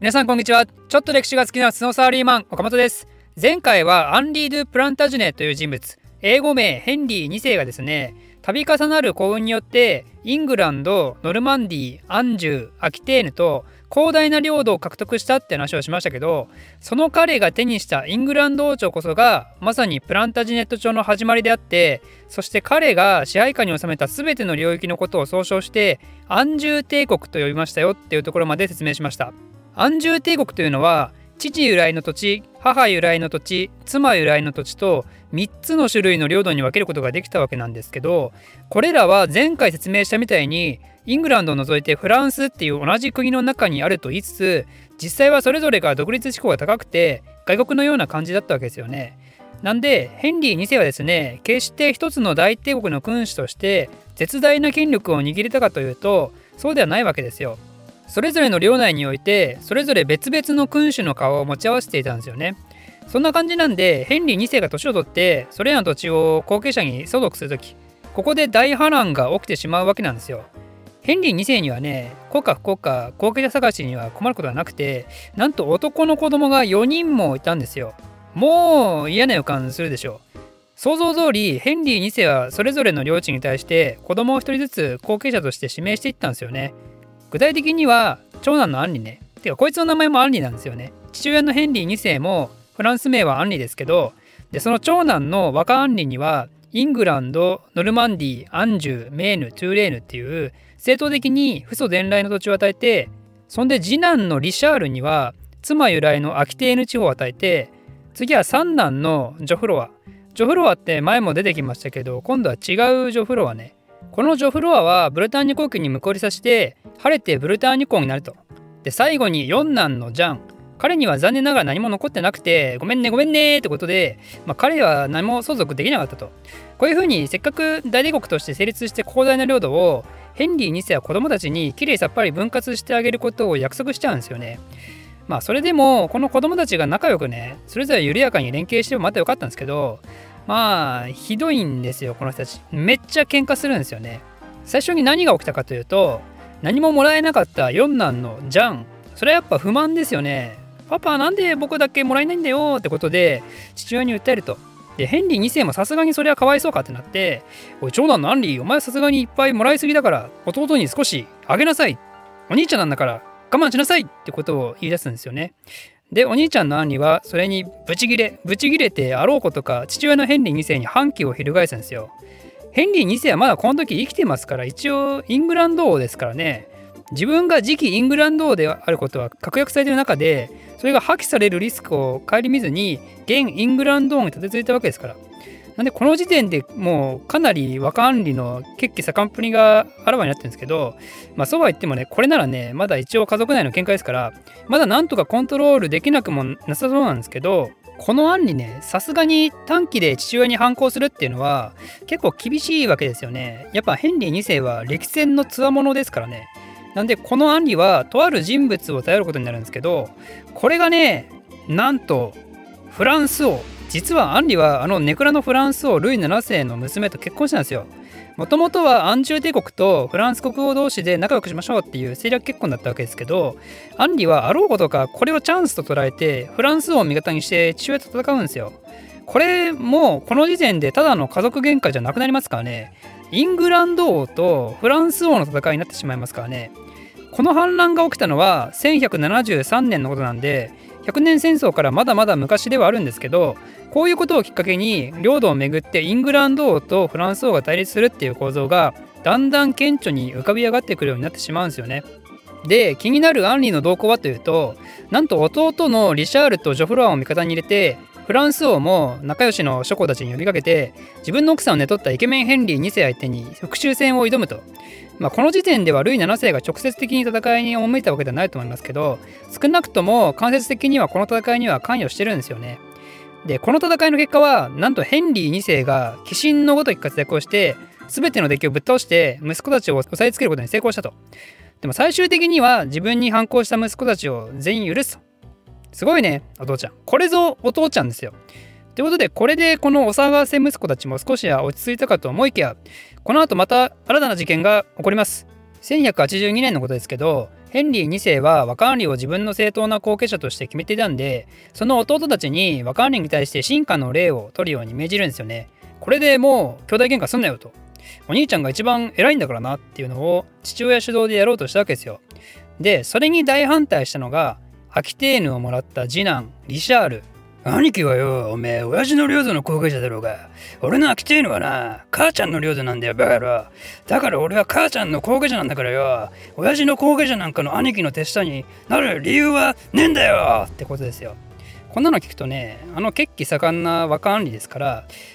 皆さんこんにちは。ちょっと歴史が好きなスノーサーリーマン岡本です。前回はアンリー・ドゥ・プランタジュネという人物。英語名ヘンリー2世がですね度重なる幸運によってイングランドノルマンディアンジュアキテーヌと広大な領土を獲得したって話をしましたけどその彼が手にしたイングランド王朝こそがまさにプランタジネット朝の始まりであってそして彼が支配下に収めた全ての領域のことを総称してアンジュ帝国と呼びましたよっていうところまで説明しました。安住帝国というのは父由来の土地母由来の土地妻由来の土地と3つの種類の領土に分けることができたわけなんですけどこれらは前回説明したみたいにイングランドを除いてフランスっていう同じ国の中にあると言いつつ実際はそれぞれが独立志向が高くて外国のような感じだったわけですよね。なんでヘンリー2世はですね決して一つの大帝国の君主として絶大な権力を握りたかというとそうではないわけですよ。それぞれの領内においてそれぞれ別々の君主の顔を持ち合わせていたんですよね。そんな感じなんでヘンリー2世が年を取ってそれらの土地を後継者に相続する時ここで大波乱が起きてしまうわけなんですよ。ヘンリー2世にはね国家不国家後継者探しには困ることはなくてなんと男の子供が4人もいたんですよ。もう嫌な予感するでしょう。想像通りヘンリー2世はそれぞれの領地に対して子供を1人ずつ後継者として指名していったんですよね。具体的には長男のアンリね。てかこいつの名前もアンリなんですよね。父親のヘンリー2世もフランス名はアンリですけどでその長男の若アンリにはイングランドノルマンディアンジュメーヌトゥーレーヌっていう正当的に父祖伝来の土地を与えてそんで次男のリシャールには妻由来のアキテーヌ地方を与えて次は三男のジョフロアジョフロアって前も出てきましたけど今度は違うジョフロアね。このジョフロアはブルターニュ公国に向こうりさして晴れてブルターニュ公になると。で最後に四男のジャン。彼には残念ながら何も残ってなくてごめんねごめんねってことで、まあ、彼は何も相続できなかったと。こういうふうにせっかく大帝国として成立して広大な領土をヘンリー2世は子供たちにきれいさっぱり分割してあげることを約束しちゃうんですよね。まあそれでもこの子供たちが仲良くねそれぞれ緩やかに連携してもまたよかったんですけどまあひどいんですよこの人たち。めっちゃ喧嘩するんですよね。最初に何が起きたかというと何ももらえなかった四男のジャン。それはやっぱ不満ですよねパパなんで僕だけもらえないんだよってことで父親に訴えると。でヘンリー2世もさすがにそれはかわいそうかってなっておい長男のアンリーお前さすがにいっぱいもらいすぎだから弟に少しあげなさい。お兄ちゃんなんだから我慢しなさいってことを言い出すんですよね。でお兄ちゃんの兄はそれにブチギレブチギレてあろうことか父親のヘンリー2世に反旗を翻したんですよ。ヘンリー2世はまだこの時生きてますから一応イングランド王ですからね。自分が次期イングランド王であることは確約されている中でそれが破棄されるリスクを顧みずに現イングランド王に立て続いたわけですから。なんでこの時点でもうかなり若アンリの血気盛んぷりがあらわになってるんですけど、まあそうは言ってもね、これならね、まだ一応家族内の喧嘩ですから、まだなんとかコントロールできなくもなさそうなんですけど、この案にね、さすがに短期で父親に反抗するっていうのは結構厳しいわけですよね。やっぱヘンリー2世は歴戦の強者ですからね。なんでこの案にはとある人物を頼ることになるんですけど、これがね、なんとフランス王実はアンリはあのネクラのフランス王ルイ7世の娘と結婚したんですよ。もともとはアンジュ帝国とフランス国王同士で仲良くしましょうっていう政略結婚だったわけですけどアンリはあろうことかこれをチャンスと捉えてフランス王を味方にして父親と戦うんですよ。これもこの時点でただの家族喧嘩じゃなくなりますからねイングランド王とフランス王の戦いになってしまいますからねこの反乱が起きたのは1173年のことなんで100年戦争からまだまだ昔ではあるんですけどこういうことをきっかけに領土をめぐってイングランド王とフランス王が対立するっていう構造がだんだん顕著に浮かび上がってくるようになってしまうんですよね。で気になるアンリの動向はというとなんと弟のリシャールとジョフロアを味方に入れてフランス王も仲良しの諸子たちに呼びかけて自分の奥さんを寝取ったイケメンヘンリー2世相手に復讐戦を挑むとまあ、この時点ではルイ7世が直接的に戦いに赴いたわけではないと思いますけど少なくとも間接的にはこの戦いには関与してるんですよね。でこの戦いの結果はなんとヘンリー2世が鬼神のごとき活躍をして全ての敵をぶっ倒して息子たちを押さえつけることに成功したと。でも最終的には自分に反抗した息子たちを全員許すと。すごいねお父ちゃん。これぞお父ちゃんですよ。ということでこれでこのお騒がせ息子たちも少しは落ち着いたかと思いきやこの後また新たな事件が起こります。1182年のことですけど、ヘンリー2世は若アンリを自分の正当な後継者として決めていたんでその弟たちに若アンリに対して進化の礼を取るように命じるんですよねこれでもう兄弟喧嘩すんなよとお兄ちゃんが一番偉いんだからなっていうのを父親主導でやろうとしたわけですよでそれに大反対したのがアキテーヌをもらった次男リシャール兄貴はよ、おめえ、親父の領土の後継者だろうが、俺の秋てえのはな、母ちゃんの領土なんだよ、バカ野郎。だから俺は母ちゃんの後継者なんだからよ、親父の後継者なんかの兄貴の手下になる理由はねえんだよってことですよ。こんなの聞くとね、あの血気盛んな若アンリですから、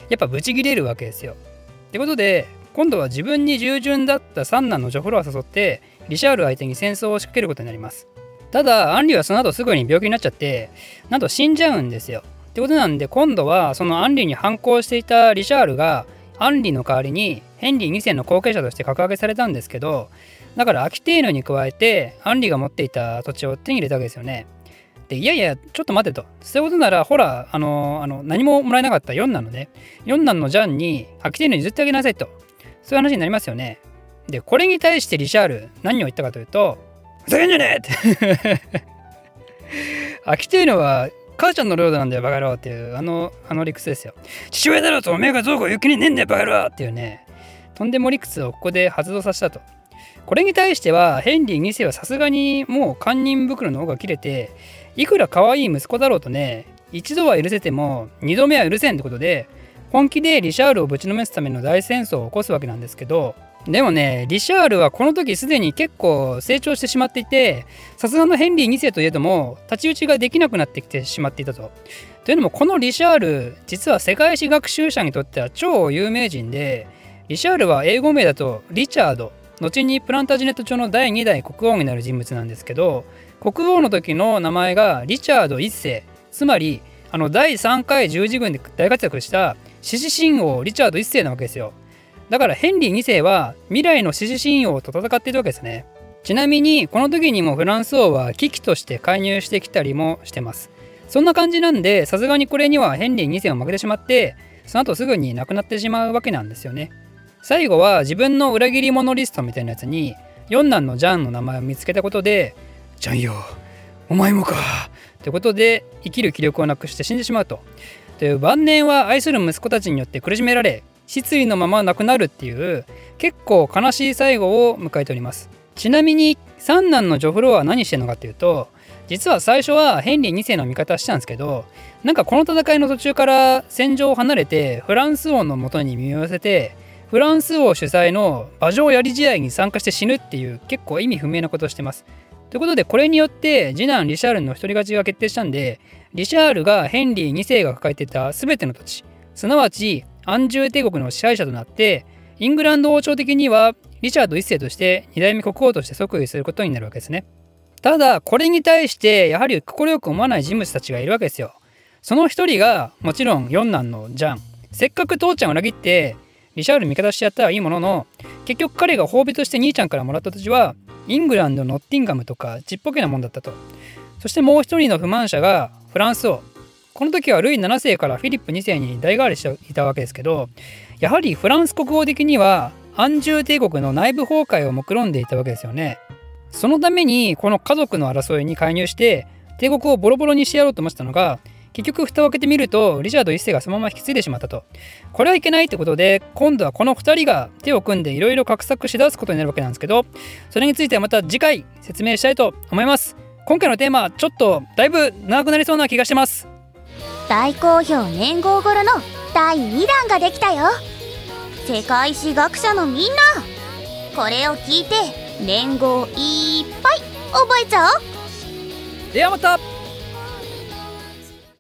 やっぱブチギレるわけですよ。ってことで、今度は自分に従順だった三男のジョフロを誘って、リシャール相手に戦争を仕掛けることになります。ただ、アンリはその後すぐに病気になっちゃって、なんと死んじゃうんですよ。ってことなんで、今度はそのアンリに反抗していたリシャールが、アンリの代わりにヘンリー2世の後継者として格上げされたんですけど、だからアキテーヌに加えて、アンリが持っていた土地を手に入れたわけですよね。で、いやいや、ちょっと待てと。そういうことなら、ほら、あの、あの何ももらえなかった4男のね、4男のジャンにアキテーヌに譲ってあげなさいと。そういう話になりますよね。で、これに対してリシャール、何を言ったかというと、ふざけんじゃねえって。飽きてえのは母ちゃんの領土なんだよバカ野郎っていう。あのあの理屈ですよ。父親だろうとおめえがどうこう言う気にねえんだよバカ野郎っていうね。とんでも理屈をここで発動させたと。これに対してはヘンリー2世はさすがにもう堪忍袋の方が切れていくら可愛い息子だろうとね一度は許せても二度目は許せんってことで本気でリシャールをぶちのめすための大戦争を起こすわけなんですけどでもね、リシャールはこの時すでに結構成長してしまっていて、さすがのヘンリー2世といえども、太刀打ちができなくなってきてしまっていたと。というのも、このリシャール、実は世界史学習者にとっては超有名人で、リシャールは英語名だとリチャード、後にプランタジネット朝の第2代国王になる人物なんですけど、国王の時の名前がリチャード1世、つまり、あの第3回十字軍で大活躍した獅子神王リチャード1世なわけですよ。だからヘンリー2世は未来の支持信用と戦っているわけですね。ちなみにこの時にもフランス王は危機として介入してきたりもしてます。そんな感じなんでさすがにこれにはヘンリー2世は負けてしまってその後すぐに亡くなってしまうわけなんですよね。最後は自分の裏切り者リストみたいなやつに四男のジャンの名前を見つけたことで「ジャンよお前もか」ってことで生きる気力をなくして死んでしまうと。という晩年は愛する息子たちによって苦しめられ失意のまま亡くなるっていう結構悲しい最後を迎えておりますちなみに三男のジョフローは何してんのかっていうと実は最初はヘンリー2世の味方したんですけどなんかこの戦いの途中から戦場を離れてフランス王のもとに身を寄せてフランス王主催の馬上槍試合に参加して死ぬっていう結構意味不明なことをしてます。ということでこれによって次男リシャールの独り勝ちが決定したんでリシャールがヘンリー2世が抱えてた全ての土地すなわちアンジュー帝国の支配者となってイングランド王朝的にはリチャード1世として2代目国王として即位することになるわけですね。ただこれに対してやはり快く思わない人物たちがいるわけですよ。その一人がもちろん四男のジャン。せっかく父ちゃんを裏切ってリシャール味方してやったらいいものの結局彼が褒美として兄ちゃんからもらった土地はイングランドのノッティンガムとかちっぽけなもんだったと。そしてもう一人の不満者がフランス王この時はルイ7世からフィリップ2世に代替わりしていたわけですけどやはりフランス国王的にはアンジュー帝国の内部崩壊を目論んでいたわけですよね。そのためにこの家族の争いに介入して帝国をボロボロにしてやろうと思ってたのが結局蓋を開けてみるとリチャード1世がそのまま引き継いでしまったと。これはいけないってことで今度はこの2人が手を組んでいろいろ画策しだすことになるわけなんですけどそれについてはまた次回説明したいと思います。今回のテーマちょっとだいぶ長くなりそうな気がしてます。大好評年号頃の第2弾ができたよ。世界史学者のみんな。これを聞いて年号いっぱい覚えちゃおう。ではまた。